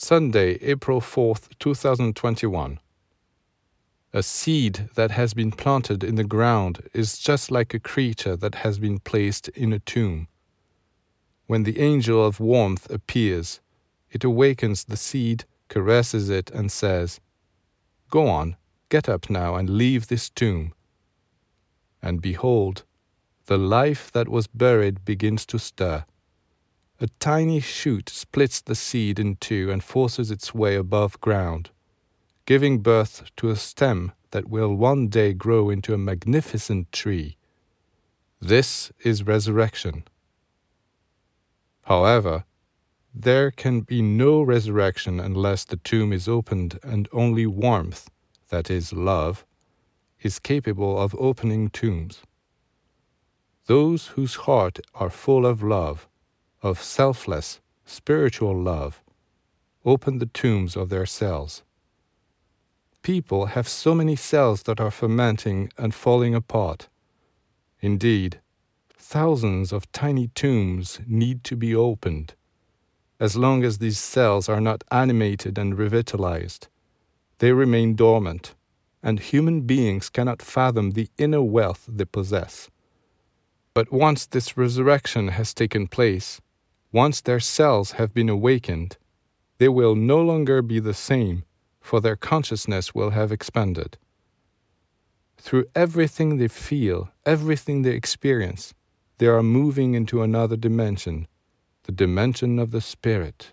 Sunday, April 4th, 2021. A seed that has been planted in the ground is just like a creature that has been placed in a tomb. When the angel of warmth appears, it awakens the seed, caresses it, and says, Go on, get up now and leave this tomb. And behold, the life that was buried begins to stir. A tiny shoot splits the seed in two and forces its way above ground, giving birth to a stem that will one day grow into a magnificent tree. This is resurrection. However, there can be no resurrection unless the tomb is opened and only warmth, that is, love, is capable of opening tombs. Those whose heart are full of love of selfless, spiritual love open the tombs of their cells. People have so many cells that are fermenting and falling apart. Indeed, thousands of tiny tombs need to be opened. As long as these cells are not animated and revitalized, they remain dormant, and human beings cannot fathom the inner wealth they possess. But once this resurrection has taken place, once their cells have been awakened, they will no longer be the same, for their consciousness will have expanded. Through everything they feel, everything they experience, they are moving into another dimension, the dimension of the Spirit.